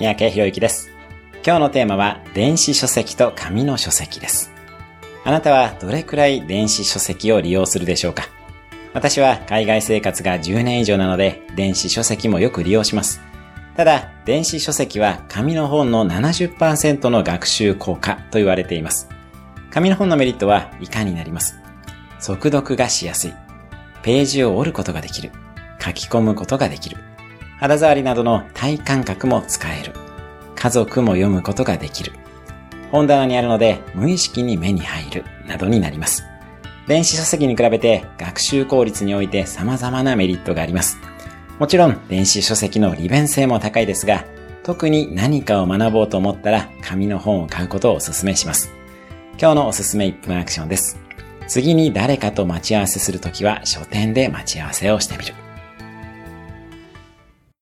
三宅博之です。今日のテーマは電子書籍と紙の書籍です。あなたはどれくらい電子書籍を利用するでしょうか？私は海外生活が10年以上なので電子書籍もよく利用します。ただ、電子書籍は紙の本の70%の学習効果と言われています。紙の本のメリットは以下になります。速読がしやすい。ページを折ることができる。書き込むことができる。肌触りなどの体感覚も使える。家族も読むことができる。本棚にあるので無意識に目に入る。などになります。電子書籍に比べて学習効率において様々なメリットがあります。もちろん電子書籍の利便性も高いですが、特に何かを学ぼうと思ったら紙の本を買うことをお勧めします。今日のおすすめ1分アクションです。次に誰かと待ち合わせするときは書店で待ち合わせをしてみる。